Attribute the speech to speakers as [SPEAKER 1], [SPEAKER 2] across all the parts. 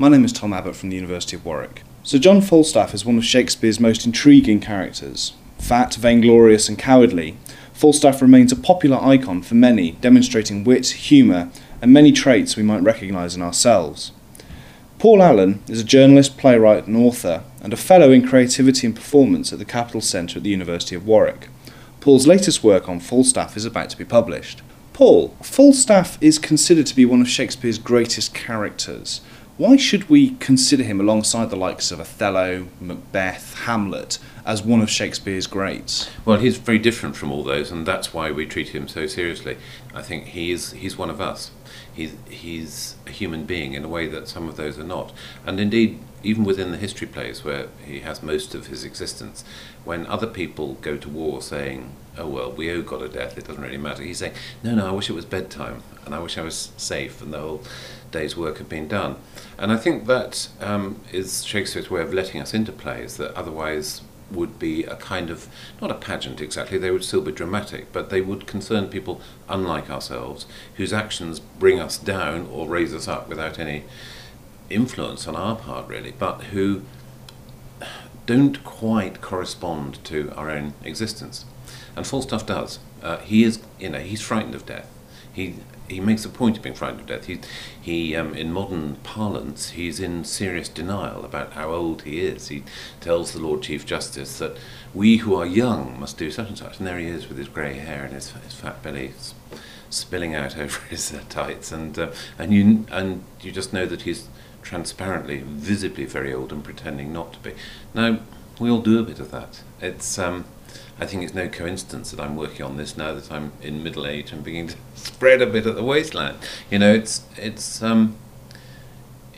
[SPEAKER 1] My name is Tom Abbott from the University of Warwick. Sir John Falstaff is one of Shakespeare's most intriguing characters. Fat, vainglorious, and cowardly, Falstaff remains a popular icon for many, demonstrating wit, humour, and many traits we might recognise in ourselves. Paul Allen is a journalist, playwright, and author, and a fellow in creativity and performance at the Capital Centre at the University of Warwick. Paul's latest work on Falstaff is about to be published. Paul, Falstaff is considered to be one of Shakespeare's greatest characters. Why should we consider him alongside the likes of Othello, Macbeth, Hamlet as one of Shakespeare's greats?
[SPEAKER 2] Well, he's very different from all those, and that's why we treat him so seriously. I think he is, he's one of us. He's, he's a human being in a way that some of those are not. And indeed, even within the history plays where he has most of his existence, when other people go to war saying, oh well, we owe God a death, it doesn't really matter, he's saying, no, no, I wish it was bedtime, and I wish I was safe, and the whole day's work had been done. And I think that um, is Shakespeare's way of letting us into plays that otherwise would be a kind of, not a pageant exactly, they would still be dramatic, but they would concern people unlike ourselves, whose actions bring us down or raise us up without any influence on our part, really, but who don't quite correspond to our own existence. And Falstaff does. Uh, he is, you know, he's frightened of death. He he makes a point of being frightened of death. He, he um, in modern parlance, he's in serious denial about how old he is. He tells the Lord Chief Justice that we who are young must do such and such. And there he is with his grey hair and his, his fat belly spilling out over his uh, tights. And, uh, and, you, and you just know that he's transparently, visibly very old and pretending not to be. Now, we all do a bit of that. It's... Um, I think it's no coincidence that I'm working on this now that I'm in middle age and beginning to spread a bit at the waistline. You know, it's it's um,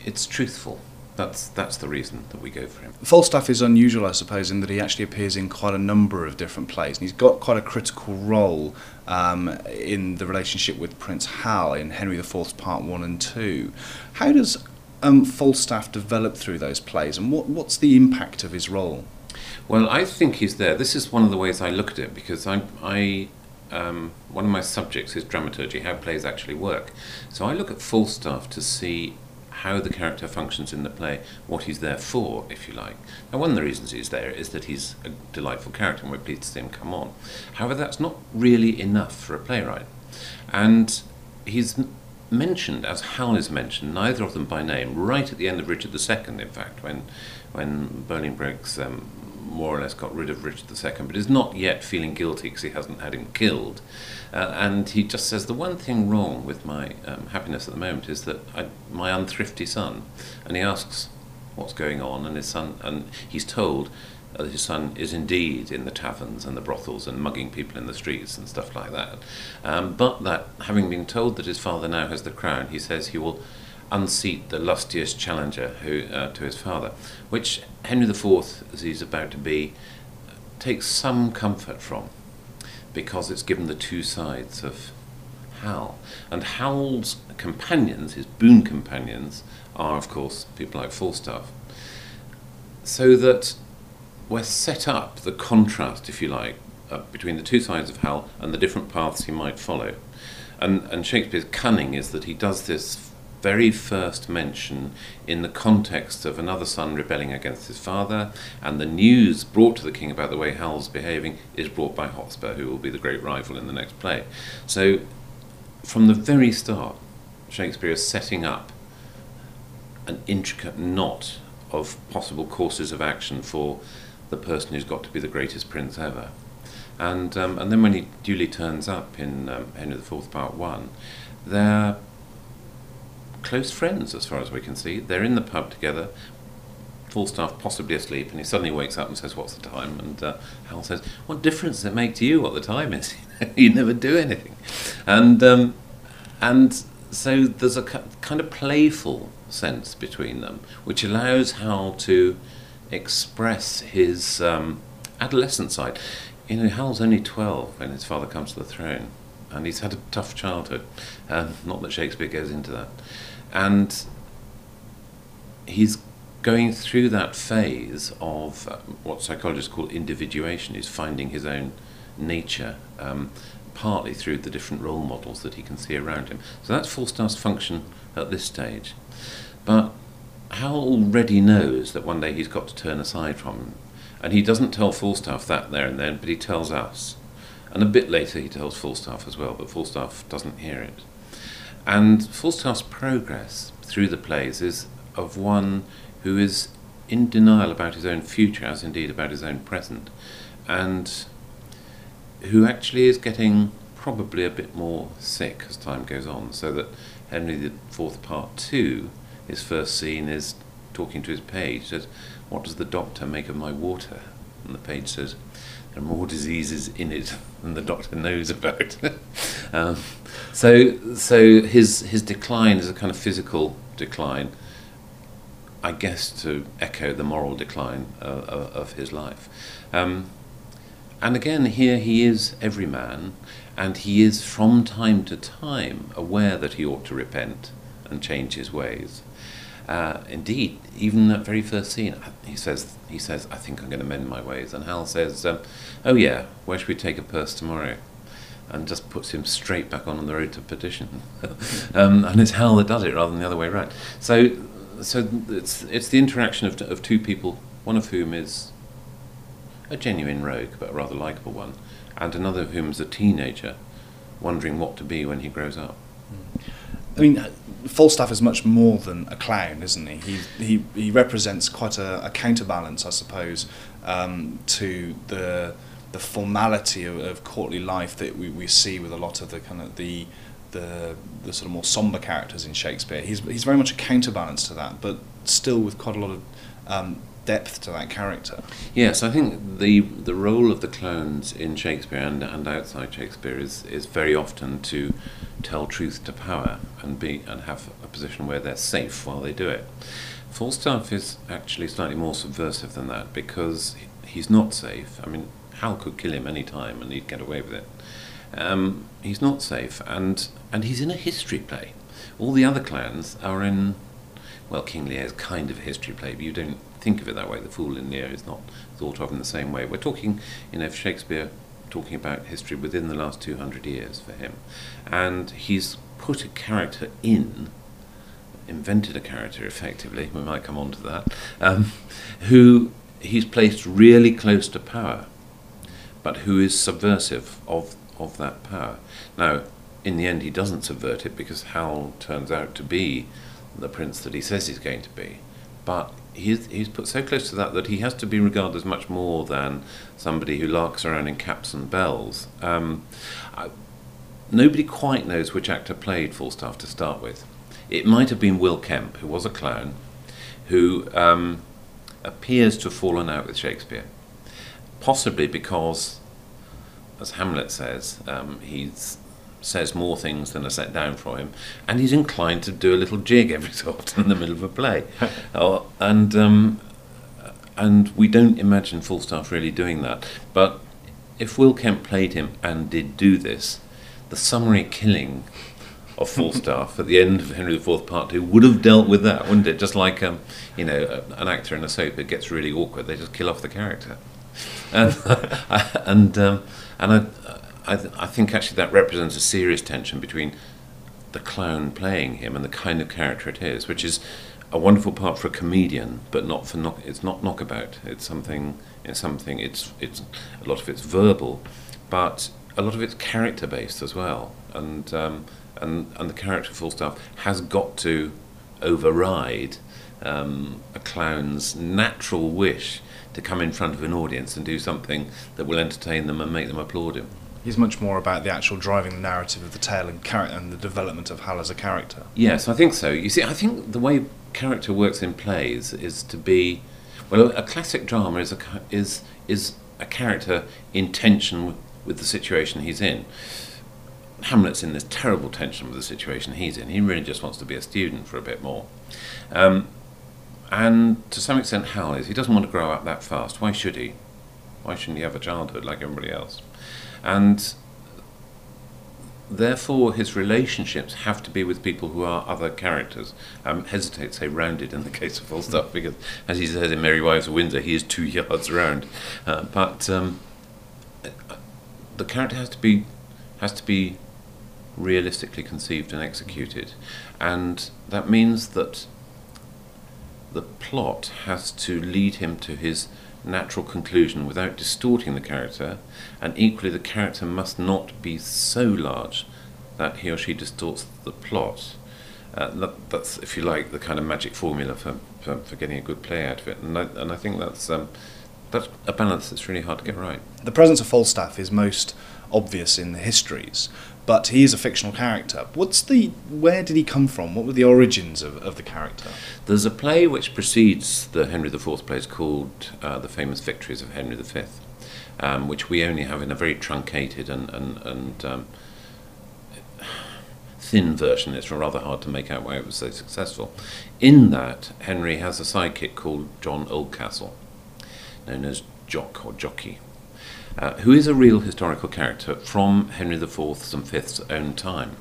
[SPEAKER 2] it's truthful. That's that's the reason that we go for him.
[SPEAKER 1] Falstaff is unusual, I suppose, in that he actually appears in quite a number of different plays, and he's got quite a critical role um, in the relationship with Prince Hal in Henry IV's Part One and Two. How does um, Falstaff develop through those plays, and what what's the impact of his role?
[SPEAKER 2] Well, I think he's there. This is one of the ways I look at it because I, I um, one of my subjects is dramaturgy, how plays actually work. So I look at Falstaff to see how the character functions in the play, what he's there for, if you like. Now, one of the reasons he's there is that he's a delightful character and we're pleased to see him come on. However, that's not really enough for a playwright. And he's mentioned, as Hal is mentioned, neither of them by name, right at the end of Richard II, in fact, when, when Bolingbroke's um, more or less got rid of Richard II, but is not yet feeling guilty because he hasn't had him killed. Uh, and he just says, The one thing wrong with my um, happiness at the moment is that I, my unthrifty son, and he asks what's going on, and his son, and he's told that his son is indeed in the taverns and the brothels and mugging people in the streets and stuff like that. Um, but that, having been told that his father now has the crown, he says he will unseat the lustiest challenger who, uh, to his father, which Henry IV, as he's about to be, takes some comfort from, because it's given the two sides of Hal. And Hal's companions, his boon companions, are of course people like Falstaff. So that we're set up the contrast, if you like, uh, between the two sides of Hal and the different paths he might follow. And, and Shakespeare's cunning is that he does this very first mention in the context of another son rebelling against his father, and the news brought to the king about the way Hal's behaving is brought by Hotspur, who will be the great rival in the next play. So, from the very start, Shakespeare is setting up an intricate knot of possible courses of action for the person who's got to be the greatest prince ever. And, um, and then when he duly turns up in um, Henry IV, Part 1, they're close friends as far as we can see. They're in the pub together, Falstaff possibly asleep, and he suddenly wakes up and says, What's the time? And uh, Hal says, What difference does it make to you what the time is? you never do anything. And, um, and so there's a kind of playful sense between them, which allows Hal to express his um, adolescent side. You know, Hal's only 12 when his father comes to the throne, and he's had a tough childhood. Um, not that Shakespeare goes into that. And he's going through that phase of uh, what psychologists call individuation. He's finding his own nature, um, partly through the different role models that he can see around him. So that's Falstaff's function at this stage. But Hal already knows that one day he's got to turn aside from him. And he doesn't tell Falstaff that there and then, but he tells us. And a bit later he tells Falstaff as well, but Falstaff doesn't hear it. And Falstaff's progress through the plays is of one who is in denial about his own future, as indeed about his own present, and who actually is getting probably a bit more sick as time goes on, so that Henry IV Part 2, his first scene is talking to his page, He says, What does the doctor make of my water? And the page says, There are more diseases in it than the doctor knows about. um, so so his, his decline is a kind of physical decline, I guess to echo the moral decline uh, of, his life. Um, and again, here he is every man, and he is from time to time aware that he ought to repent and change his ways. Uh, indeed, even that very first scene, he says, he says, I think I'm going to mend my ways. And Hal says, um, oh yeah, where should we take a purse tomorrow? And just puts him straight back on the road to perdition. um, and it's Hal that does it rather than the other way around. So, so it's, it's the interaction of, of two people, one of whom is a genuine rogue, but a rather likable one, and another of whom is a teenager, wondering what to be when he grows up.
[SPEAKER 1] I mean, Falstaff is much more than a clown, isn't he? He he, he represents quite a, a counterbalance, I suppose, um, to the the formality of, of courtly life that we, we see with a lot of the kind of the the the sort of more somber characters in Shakespeare. He's he's very much a counterbalance to that, but still with quite a lot of um, depth to that character.
[SPEAKER 2] Yes, I think the the role of the clones in Shakespeare and, and outside Shakespeare is, is very often to tell truth to power and be and have a position where they're safe while they do it. Falstaff is actually slightly more subversive than that because he's not safe. I mean, Hal could kill him any time and he'd get away with it. Um, he's not safe, and and he's in a history play. All the other clowns are in well, King Lear is kind of a history play, but you don't think of it that way. The Fool in Lear is not thought of in the same way. We're talking, you know, Shakespeare talking about history within the last 200 years for him. And he's put a character in, invented a character effectively, we might come on to that, um, who he's placed really close to power, but who is subversive of, of that power. Now, in the end, he doesn't subvert it because Hal turns out to be the prince that he says he's going to be. But he's, he's put so close to that that he has to be regarded as much more than somebody who larks around in caps and bells. Um, I, nobody quite knows which actor played Falstaff to start with. It might have been Will Kemp, who was a clown, who um, appears to have fallen out with Shakespeare. Possibly because, as Hamlet says, um, he's says more things than are set down for him, and he's inclined to do a little jig every so often in the middle of a play. oh, and um, and we don't imagine Falstaff really doing that. But if Will Kemp played him and did do this, the summary killing of Falstaff at the end of Henry IV Part Two would have dealt with that, wouldn't it? Just like um, you know, an actor in a soap, it gets really awkward. They just kill off the character, and and um, and I, I, th- I think actually that represents a serious tension between the clown playing him and the kind of character it is, which is a wonderful part for a comedian, but not for knock. It's not knockabout. It's something. It's something. It's it's a lot of it's verbal, but a lot of it's character based as well. And um, and and the character Falstaff has got to override um, a clown's natural wish to come in front of an audience and do something that will entertain them and make them applaud him.
[SPEAKER 1] He's much more about the actual driving narrative of the tale and, char- and the development of Hal as a character.
[SPEAKER 2] Yes, I think so. You see, I think the way character works in plays is to be, well, a classic drama is a is is a character in tension with, with the situation he's in. Hamlet's in this terrible tension with the situation he's in. He really just wants to be a student for a bit more. Um, and to some extent, Hal is. He doesn't want to grow up that fast. Why should he? Why shouldn't he have a childhood like everybody else? And therefore, his relationships have to be with people who are other characters. I um, hesitate to say rounded in the case of Falstaff, because, as he says in Merry Wives of Windsor, he is two yards round. Uh, but um, the character has to be has to be realistically conceived and executed, and that means that the plot has to lead him to his natural conclusion without distorting the character, and equally the character must not be so large that he or she distorts the plot. Uh, that, that's, if you like, the kind of magic formula for, for, for getting a good play out of it, and I, and I think that's um, that's a balance that's really hard to get right.
[SPEAKER 1] The presence of Falstaff is most obvious in the histories, but he is a fictional character. What's the where did he come from? What were the origins of, of the character?
[SPEAKER 2] There's a play which precedes the Henry IV plays called uh, The Famous Victories of Henry V, um, which we only have in a very truncated and, and, and um, thin version. It's rather hard to make out why it was so successful. In that, Henry has a sidekick called John Oldcastle, known as Jock or Jockey, uh, who is a real historical character from Henry IV's and V's own time.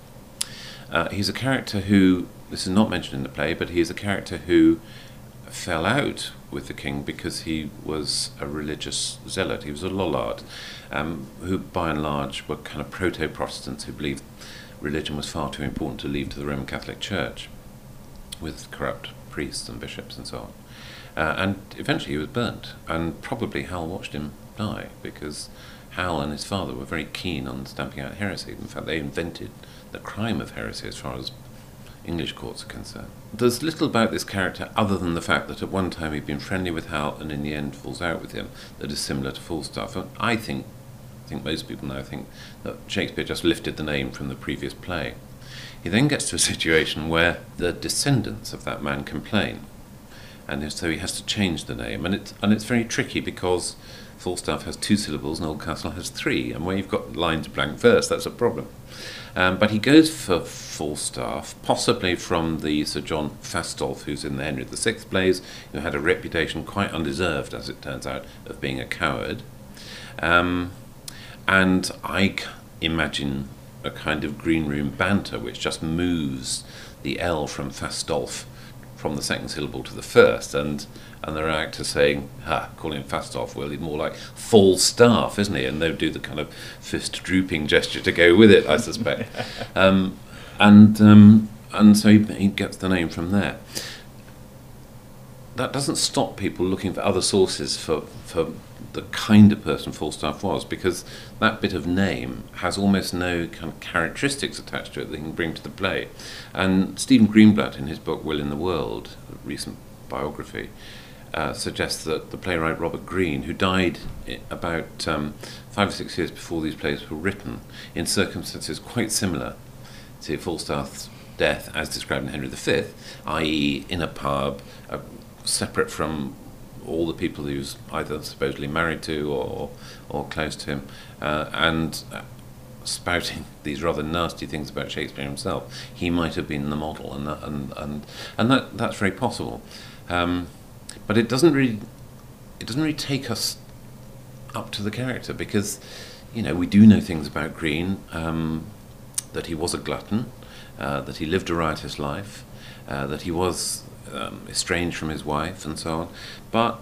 [SPEAKER 2] Uh, he's a character who, this is not mentioned in the play, but he is a character who fell out with the king because he was a religious zealot. He was a Lollard, um, who by and large were kind of proto Protestants who believed religion was far too important to leave to the Roman Catholic Church with corrupt priests and bishops and so on. Uh, and eventually he was burnt, and probably Hal watched him die because Hal and his father were very keen on stamping out heresy. In fact, they invented the crime of heresy as far as English courts are concerned. There's little about this character other than the fact that at one time he'd been friendly with Hal and in the end falls out with him that is similar to Falstaff. And I think, I think most people now think that Shakespeare just lifted the name from the previous play. He then gets to a situation where the descendants of that man complain, and so he has to change the name, and it's and it's very tricky because Falstaff has two syllables and Oldcastle has three, and where you've got lines blank verse, that's a problem. Um, but he goes for Falstaff, possibly from the Sir John Fastolf, who's in the Henry VI plays, who had a reputation quite undeserved, as it turns out, of being a coward. Um, and I imagine a kind of green room banter which just moves the L from Fastolf from the second syllable to the first, and and the actor saying, "Ha, call him Fastolf." Well, he's more like Falstaff, isn't he? And they'll do the kind of fist drooping gesture to go with it, I suspect. um, and um, and so he, he gets the name from there. That doesn't stop people looking for other sources for for the kind of person Falstaff was, because that bit of name has almost no kind of characteristics attached to it that he can bring to the play. And Stephen Greenblatt, in his book Will in the World, a recent biography, uh, suggests that the playwright Robert Greene, who died about um, five or six years before these plays were written, in circumstances quite similar to Falstaff's death as described in Henry V, i.e., in a pub, uh, separate from all the people he was either supposedly married to or, or close to him, uh, and uh, spouting these rather nasty things about Shakespeare himself, he might have been the model, and that, and and and that that's very possible. Um, but it doesn't really it doesn't really take us up to the character because you know we do know things about Greene um, that he was a glutton, uh, that he lived a riotous life, uh, that he was um, estranged from his wife and so on. But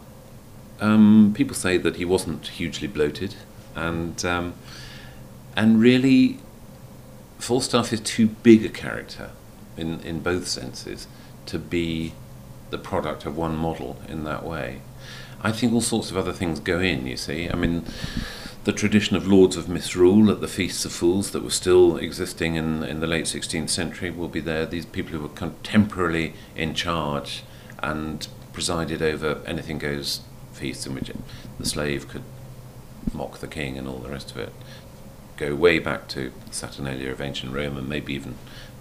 [SPEAKER 2] um, people say that he wasn't hugely bloated, and um, and really, Falstaff is too big a character in in both senses to be the product of one model in that way. I think all sorts of other things go in. You see, I mean the tradition of lords of misrule at the feasts of fools that were still existing in, in the late 16th century will be there. These people who were contemporarily in charge and presided over anything goes feasts in which the slave could mock the king and all the rest of it. Go way back to Saturnalia of ancient Rome and maybe even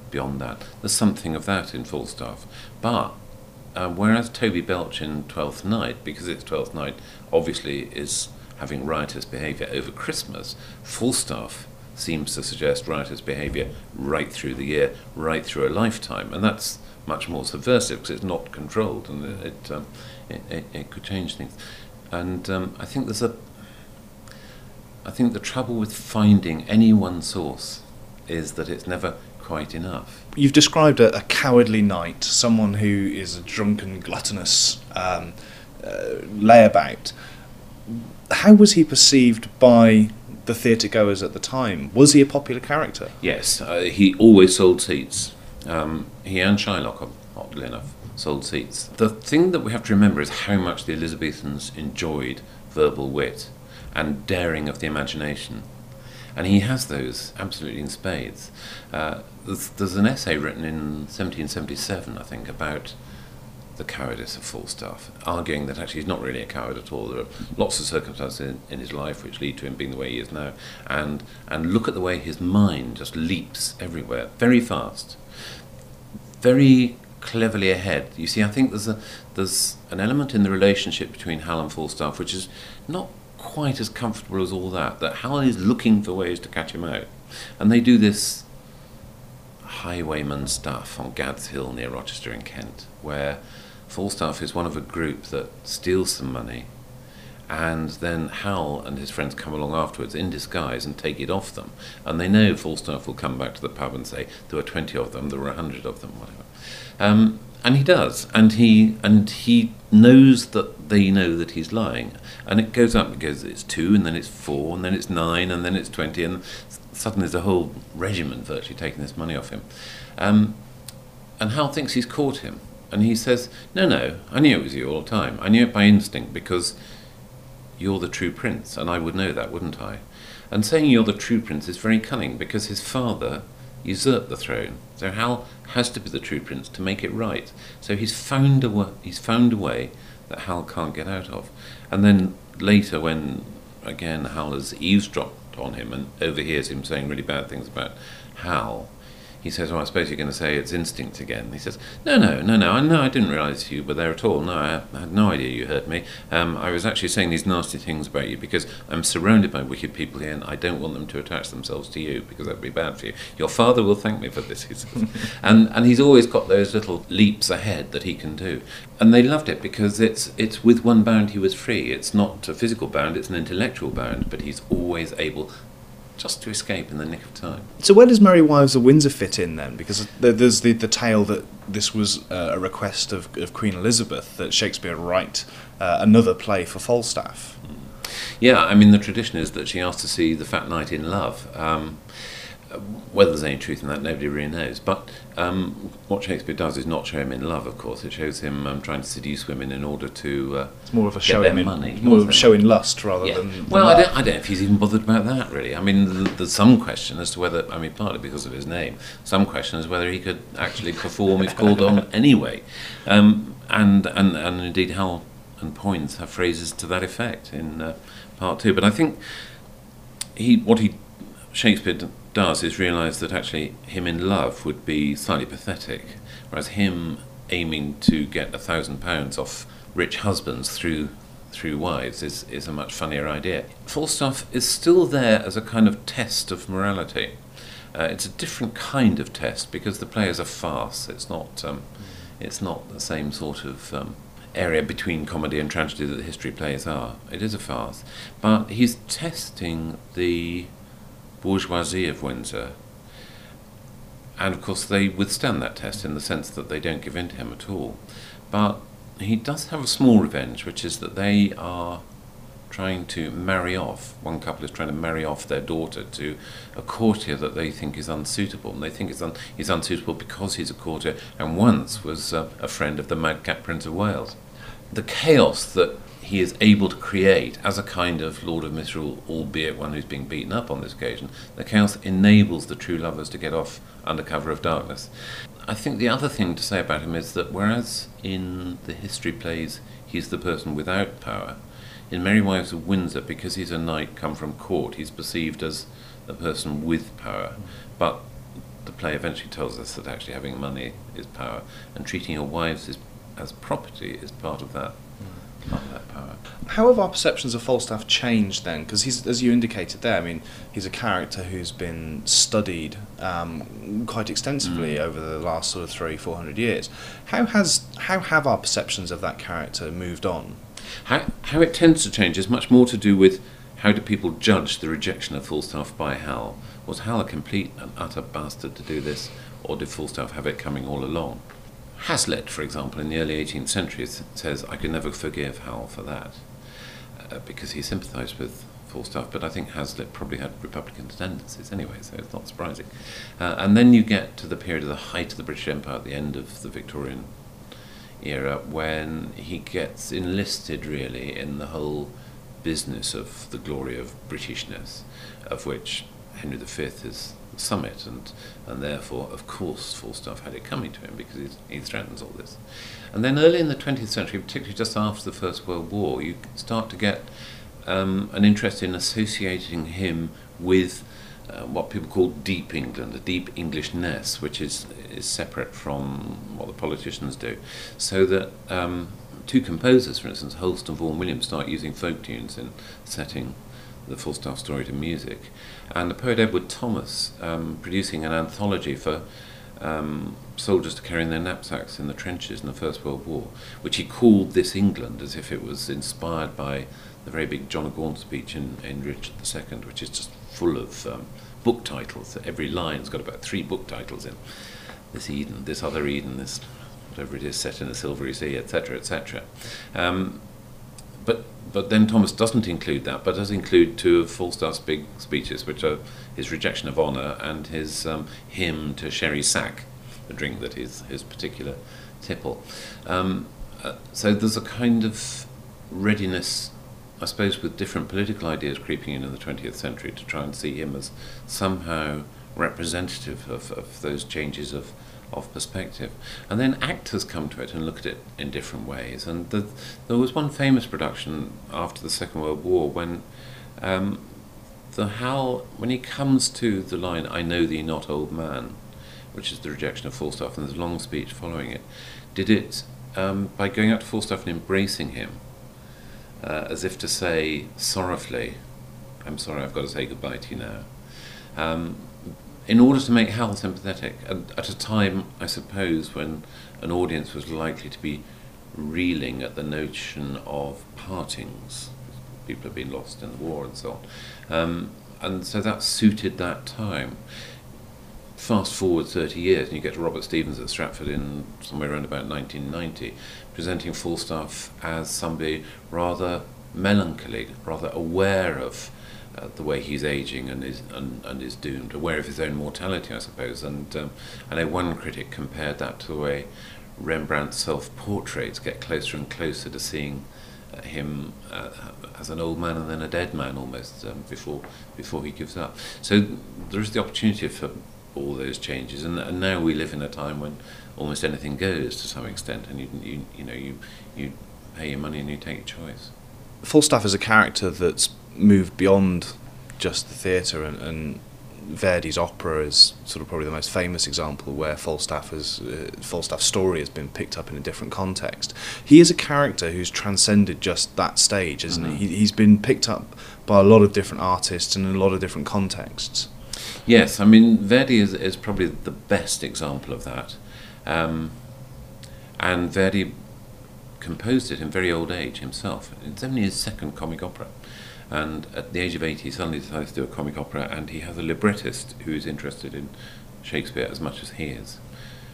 [SPEAKER 2] beyond that. There's something of that in Falstaff. But uh, whereas Toby Belch in Twelfth Night, because it's Twelfth Night, obviously is having riotous behaviour over Christmas, Falstaff seems to suggest riotous behaviour right through the year, right through a lifetime, and that's much more subversive because it's not controlled and it, um, it, it, it, could change things. And um, I think there's a, I think the trouble with finding any one source is that it's never quite enough.
[SPEAKER 1] You've described a, a cowardly knight, someone who is a drunken, gluttonous um, uh, layabout how was he perceived by the theatre goers at the time? Was he a popular character?
[SPEAKER 2] Yes, uh, he always sold seats. Um, he and Shylock, oddly enough, sold seats. The thing that we have to remember is how much the Elizabethans enjoyed verbal wit and daring of the imagination. And he has those absolutely in spades. Uh, there's, there's an essay written in 1777, I think, about the cowardice of Falstaff, arguing that actually he's not really a coward at all. There are lots of circumstances in, in, his life which lead to him being the way he is now, and and look at the way his mind just leaps everywhere, very fast, very cleverly ahead. You see, I think there's a there's an element in the relationship between Hal and Falstaff which is not quite as comfortable as all that. That Hal is looking for ways to catch him out, and they do this highwayman stuff on Gad's Hill near Rochester in Kent, where Falstaff is one of a group that steals some money, and then Hal and his friends come along afterwards in disguise and take it off them. And they know Falstaff will come back to the pub and say, There were 20 of them, there were 100 of them, whatever. Um, and he does, and he and he knows that they know that he's lying, and it goes up because it's two, and then it's four, and then it's nine, and then it's twenty, and suddenly there's a whole regiment virtually taking this money off him. Um, and Hal thinks he's caught him, and he says, No, no, I knew it was you all the time. I knew it by instinct because you're the true prince, and I would know that, wouldn't I? And saying you're the true prince is very cunning because his father usurped the throne. So Hal has to be the true prince to make it right. So he's found a way, he's found a way that Hal can't get out of. And then later, when again Hal has eavesdropped on him and overhears him saying really bad things about Hal, he says, "Well, I suppose you're going to say it's instinct again." He says, "No, no, no, no. I no, I didn't realise you were there at all. No, I, I had no idea you heard me. Um, I was actually saying these nasty things about you because I'm surrounded by wicked people here, and I don't want them to attach themselves to you because that would be bad for you. Your father will thank me for this." He says, and and he's always got those little leaps ahead that he can do, and they loved it because it's it's with one bound he was free. It's not a physical bound; it's an intellectual bound, but he's always able just to escape in the nick of time.
[SPEAKER 1] So where does Merry Wives of Windsor fit in then? Because there's the, the tale that this was uh, a request of, of Queen Elizabeth that Shakespeare write uh, another play for Falstaff.
[SPEAKER 2] Yeah, I mean the tradition is that she asked to see the Fat Knight in Love. Um, whether there's any truth in that, nobody really knows. But um, what Shakespeare does is not show him in love, of course. It shows him um, trying to seduce women in order to uh,
[SPEAKER 1] it's more of a
[SPEAKER 2] showing
[SPEAKER 1] money, more of showing lust rather
[SPEAKER 2] yeah.
[SPEAKER 1] than. than
[SPEAKER 2] well, I don't, I don't know if he's even bothered about that really. I mean, there's some question as to whether I mean, partly because of his name, some question as whether he could actually perform if called on anyway, um, and and and indeed Hal and Poins have phrases to that effect in uh, part two. But I think he what he Shakespeare does is realise that actually him in love would be slightly pathetic, whereas him aiming to get a thousand pounds off rich husbands through through wives is, is a much funnier idea. Falstaff is still there as a kind of test of morality. Uh, it's a different kind of test because the play is a farce. It's not um, it's not the same sort of um, area between comedy and tragedy that the history plays are. It is a farce, but he's testing the bourgeoisie of Windsor. And of course, they withstand that test in the sense that they don't give in to him at all. But he does have a small revenge, which is that they are trying to marry off. One couple is trying to marry off their daughter to a courtier that they think is unsuitable. And they think he's, un- he's unsuitable because he's a courtier and once was uh, a friend of the madcap Prince of Wales. The chaos that he is able to create as a kind of Lord of Misrule, albeit one who's being beaten up on this occasion. The chaos enables the true lovers to get off under cover of darkness. I think the other thing to say about him is that whereas in the history plays he's the person without power, in Merry Wives of Windsor, because he's a knight come from court, he's perceived as a person with power. But the play eventually tells us that actually having money is power, and treating your wives as, as property is part of that that power.
[SPEAKER 1] How have our perceptions of Falstaff changed then? Because he's, as you indicated there, I mean, he's a character who's been studied um, quite extensively mm. over the last sort of three, four hundred years. How has how have our perceptions of that character moved on?
[SPEAKER 2] How how it tends to change is much more to do with how do people judge the rejection of Falstaff by Hal? Was Hal a complete and utter bastard to do this, or did Falstaff have it coming all along? Hazlitt, for example, in the early 18th century, says, I could never forgive Hal for that, uh, because he sympathised with Falstaff, but I think Hazlitt probably had Republican tendencies anyway, so it's not surprising. Uh, and then you get to the period of the height of the British Empire at the end of the Victorian era when he gets enlisted really in the whole business of the glory of Britishness, of which Henry V is summit, and, and therefore, of course, Falstaff had it coming to him because he threatens all this. And then early in the 20th century, particularly just after the First World War, you start to get um, an interest in associating him with uh, what people call deep England, the deep Englishness, which is, is separate from what the politicians do. So that um, two composers, for instance, Holst and Vaughan Williams, start using folk tunes in setting the Falstaff story to music. And the poet Edward Thomas um, producing an anthology for um, soldiers to carry in their knapsacks in the trenches in the First World War, which he called This England as if it was inspired by the very big John Gaunt speech in, in Richard II, which is just full of um, book titles. Every line's got about three book titles in. This Eden, this other Eden, this whatever it is, set in a silvery sea, etc., etc. Um, but but then Thomas doesn't include that, but does include two of Falstaff's big speeches, which are his rejection of honour and his um, hymn to sherry sack, a drink that is his particular tipple. Um, uh, so there's a kind of readiness I suppose, with different political ideas creeping in in the 20th century to try and see him as somehow representative of, of those changes of, of perspective. And then actors come to it and look at it in different ways. And the, there was one famous production after the Second World War when um, the Hal, when he comes to the line, I know thee not, old man, which is the rejection of Falstaff, and there's a long speech following it, did it um, by going out to Falstaff and embracing him uh, as if to say sorrowfully, I'm sorry, I've got to say goodbye to you now. Um, in order to make Hal sympathetic, at, at, a time, I suppose, when an audience was likely to be reeling at the notion of partings, people have been lost in the war and so on. Um, and so that suited that time. Fast forward 30 years, and you get to Robert Stevens at Stratford in somewhere around about 1990, presenting Falstaff as somebody rather melancholy, rather aware of uh, the way he's aging and is and, and is doomed, aware of his own mortality, I suppose. And um, I know one critic compared that to the way Rembrandt's self-portraits get closer and closer to seeing uh, him uh, as an old man and then a dead man almost um, before before he gives up. So there is the opportunity for all those changes, and, and now we live in a time when almost anything goes to some extent, and you you you know you you pay your money and you take your choice.
[SPEAKER 1] Falstaff is a character that's moved beyond just the theatre, and, and Verdi's opera is sort of probably the most famous example where Falstaff has, uh, Falstaff's story has been picked up in a different context. He is a character who's transcended just that stage, isn't mm-hmm. he? he? He's been picked up by a lot of different artists and in a lot of different contexts.
[SPEAKER 2] Yes, I mean Verdi is, is probably the best example of that. Um, and Verdi composed it in very old age himself. It's only his second comic opera. And at the age of 80, he suddenly decides to do a comic opera, and he has a librettist who is interested in Shakespeare as much as he is.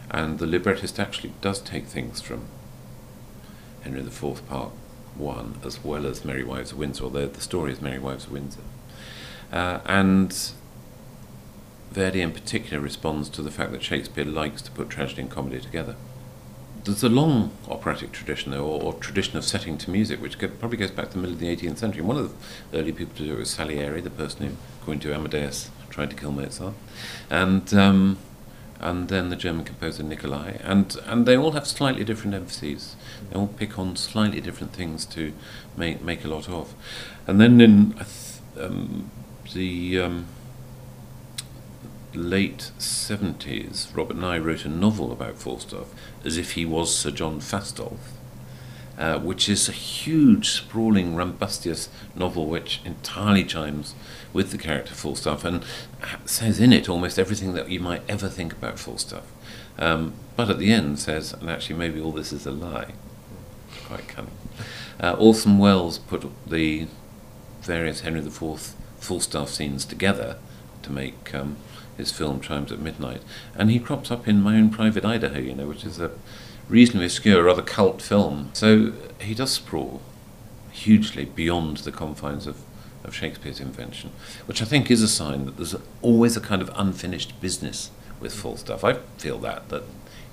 [SPEAKER 2] And the librettist actually does take things from Henry IV, Part 1, as well as Merry Wives of Windsor, although the story is Merry Wives of Windsor. Uh, and Verdi in particular responds to the fact that Shakespeare likes to put tragedy and comedy together. There's a long operatic tradition, though, or, or tradition of setting to music, which probably goes back to the middle of the 18th century. One of the early people to do it was Salieri, the person who, according to Amadeus, tried to kill Mozart, and um, and then the German composer Nicolai, and and they all have slightly different emphases. They all pick on slightly different things to make make a lot of, and then in um, the um, late 70s, Robert Nye wrote a novel about Falstaff as if he was Sir John Fastolf, uh, which is a huge, sprawling, rambustious novel which entirely chimes with the character Falstaff and says in it almost everything that you might ever think about Falstaff. Um, but at the end says, and actually maybe all this is a lie. Quite cunning. Uh, Orson Welles put the various Henry IV Falstaff scenes together to make um, his film Chimes at Midnight. And he crops up in My Own Private Idaho, you know, which is a reasonably obscure, rather cult film. So he does sprawl hugely beyond the confines of, of Shakespeare's invention, which I think is a sign that there's always a kind of unfinished business with Falstaff. I feel that, that,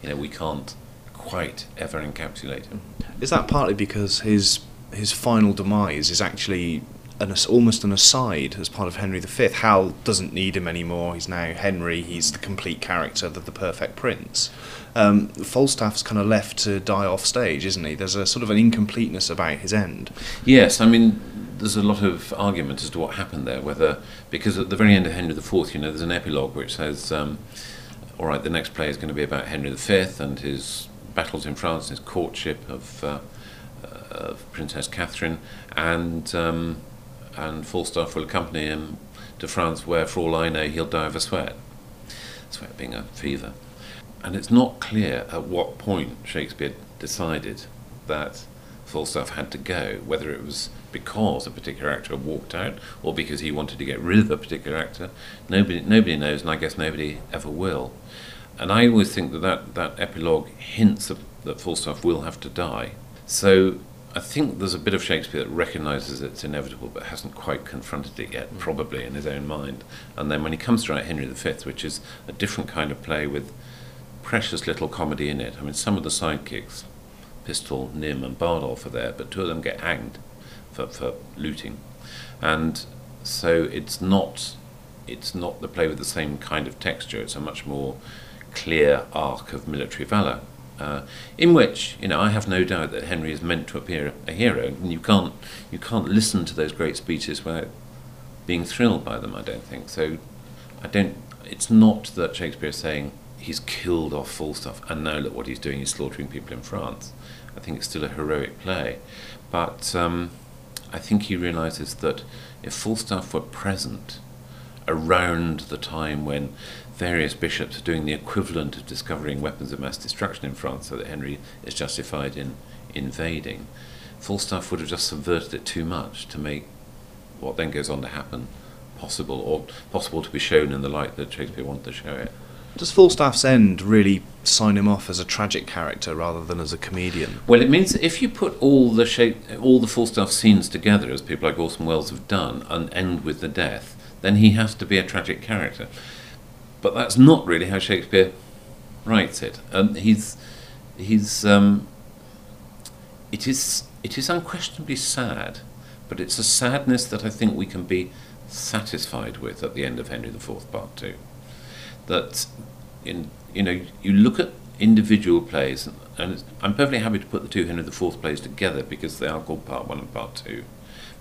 [SPEAKER 2] you know, we can't quite ever encapsulate him.
[SPEAKER 1] Is that partly because his his final demise is actually an, almost an aside as part of Henry V? Hal doesn't need him anymore. He's now Henry. He's the complete character, the, the perfect prince. Um, Falstaff's kind of left to die off stage, isn't he? There's a sort of an incompleteness about his end.
[SPEAKER 2] Yes, I mean, there's a lot of argument as to what happened there. Whether because at the very end of Henry IV, you know, there's an epilogue which says, um, "All right, the next play is going to be about Henry V and his battles in France, and his courtship of, uh, of Princess Catherine, and um, and Falstaff will accompany him to France, where, for all I know, he'll die of a sweat. Sweat being a fever." And it's not clear at what point Shakespeare decided that Falstaff had to go, whether it was because a particular actor walked out or because he wanted to get rid of a particular actor. Nobody, nobody knows, and I guess nobody ever will. And I always think that that, that epilogue hints that, Falstaff will have to die. So I think there's a bit of Shakespeare that recognises it's inevitable but hasn't quite confronted it yet, mm. probably in his own mind. And then when he comes to write Henry V, which is a different kind of play with precious little comedy in it. I mean, some of the sidekicks, Pistol, Nym, and Bardolph are there, but two of them get hanged for, for looting. And so it's not it's not the play with the same kind of texture. It's a much more clear arc of military valour, uh, in which you know I have no doubt that Henry is meant to appear a hero, and you can't you can't listen to those great speeches without being thrilled by them. I don't think so. I don't. It's not that Shakespeare is saying he's killed off Falstaff, and now look what he's doing, he's slaughtering people in France. I think it's still a heroic play. But um, I think he realizes that if Falstaff were present around the time when various bishops are doing the equivalent of discovering weapons of mass destruction in France so that Henry is justified in invading, Falstaff would have just subverted it too much to make what then goes on to happen possible, or possible to be shown in the light that Shakespeare wanted to show it.
[SPEAKER 1] Does Falstaff's end really sign him off as a tragic character rather than as a comedian?
[SPEAKER 2] Well, it means if you put all the shape, all the Falstaff scenes together, as people like Orson Welles have done, and end with the death, then he has to be a tragic character. But that's not really how Shakespeare writes it. And he's he's um, it is it is unquestionably sad, but it's a sadness that I think we can be satisfied with at the end of Henry IV Part Two that in you know you look at individual plays, and I'm perfectly happy to put the two Henry IV plays together because they are called Part One and Part Two.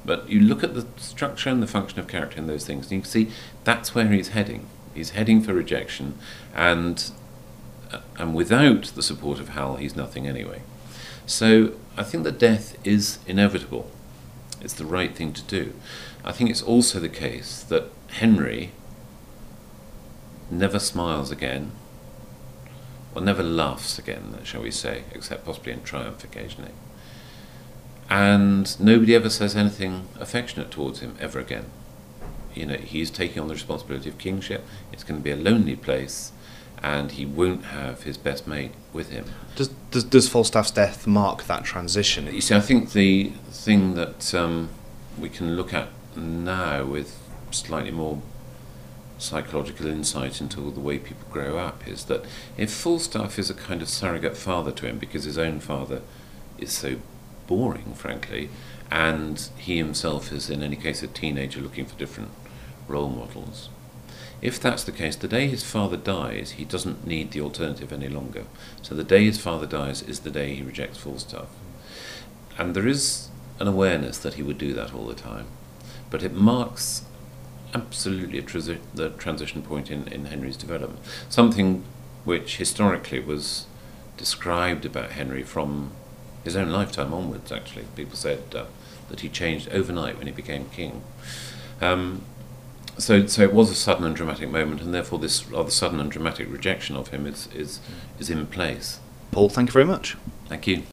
[SPEAKER 2] But you look at the structure and the function of character in those things, and you can see that's where he's heading. He's heading for rejection, and uh, and without the support of Hal, he's nothing anyway. So I think that death is inevitable. It's the right thing to do. I think it's also the case that Henry never smiles again, or never laughs again, shall we say, except possibly in triumph occasionally. And nobody ever says anything affectionate towards him ever again. You know, he's taking on the responsibility of kingship. It's going to be a lonely place, and he won't have his best mate with him.
[SPEAKER 1] Does, does, does Falstaff's death mark that transition?
[SPEAKER 2] You see, I think the thing that um, we can look at now with slightly more psychological insight into the way people grow up is that if Falstaff is a kind of surrogate father to him because his own father is so boring, frankly, and he himself is, in any case, a teenager looking for different role models. If that's the case, the day his father dies, he doesn't need the alternative any longer. So the day his father dies is the day he rejects Falstaff. And there is an awareness that he would do that all the time. But it marks absolutely a the transition point in, in Henry's development. Something which historically was described about Henry from his own lifetime onwards, actually. People said uh, that he changed overnight when he became king. Um, so, so it was a sudden and dramatic moment, and therefore this rather sudden and dramatic rejection of him is, is, is in place.
[SPEAKER 1] Paul, thank you very much.
[SPEAKER 2] Thank you.